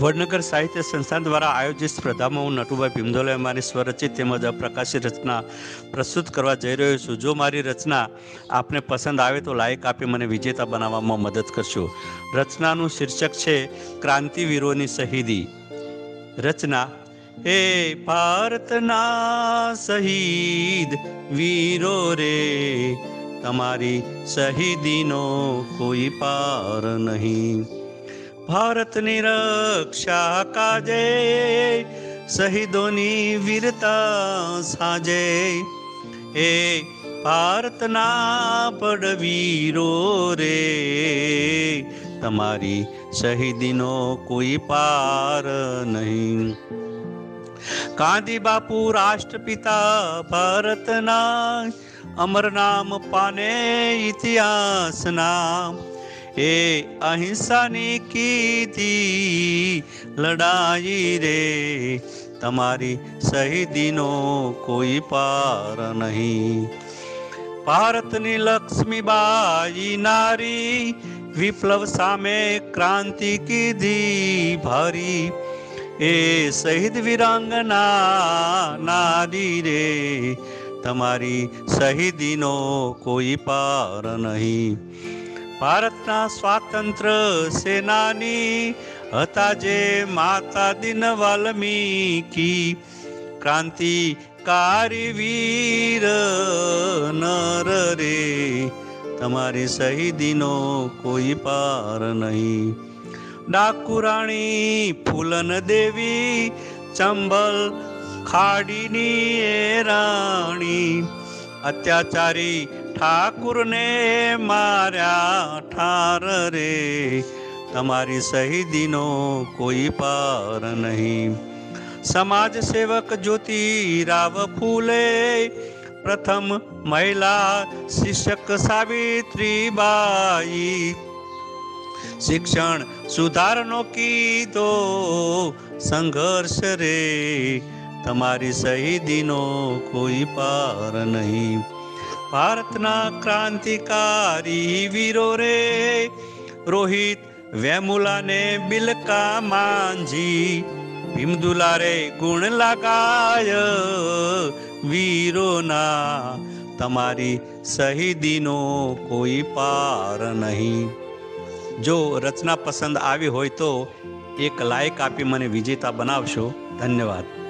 વડનગર સાહિત્ય સંસ્થાન દ્વારા આયોજિત સ્પર્ધામાં હું નટુભાઈ ભીમદોલે મારી સ્વરચિત તેમજ અપ્રકાશિત રચના પ્રસ્તુત કરવા જઈ રહ્યો છું. જો મારી રચના આપને પસંદ આવે તો લાયક આપી મને વિજેતા બનાવવામાં મદદ કરશો. રચનાનું શીર્ષક છે ક્રાંતિવીરોની શહીદી. રચના, હે ભારતના શહીદ વીરો રે, તમારી શહીદીનો કોઈ પાર નહીં. ભારતની રક્ષા કાજે શહીદોની વીરતા સાજે એ ભારતના પડવીરો રે તમારી શહીદીનો કોઈ પાર નહીં ગાંધી બાપુ રાષ્ટ્રપિતા ભારતના અમર નામ પાને ઇતિહાસના ए अहिंसा ने की थी लड़ाई रे, तुम्हारी सही दिनों कोई पार नहीं। भारत ने लक्ष्मीबाई नारी, विप्लव सामे क्रांति की दी भारी। ए शहीद वीरांगना नारी रे, तुम्हारी सही दिनों कोई पार नहीं। સ્વાતંત્ર્ય સેનાની હતા જે માતા દિન વાલ્મીકી ક્રાંતિકારી વીર નર રે તમારી શહીદીનો કોઈ પાર નહીં ડાકુરાણી ફૂલન દેવી ચંબલ ખાડીની એ રાણી અત્યાચારી ઠાકુરને માર્યા ઠાર રે તમારી શહીદીનો કોઈ પાર નહીં સમાજ સેવક જ્યોતિરાવ ફૂલે પ્રથમ મહિલા શિક્ષક સાવિત્રીબાઈ શિક્ષણ સુધારનો કીધો સંઘર્ષ રે તમારી શહીદીનો કોઈ પાર નહીં ભારતના ક્રાંતિકારી વીરો રે. રોહિત વેમુલાને બિલકા માંજી. ભીમદુલારે ગુણ લગાય વીરોના. તમારી શહીદીનો કોઈ પાર નહીં. જો રચના પસંદ આવી હોય તો એક લાયક આપી મને વિજેતા બનાવશો. ધન્યવાદ.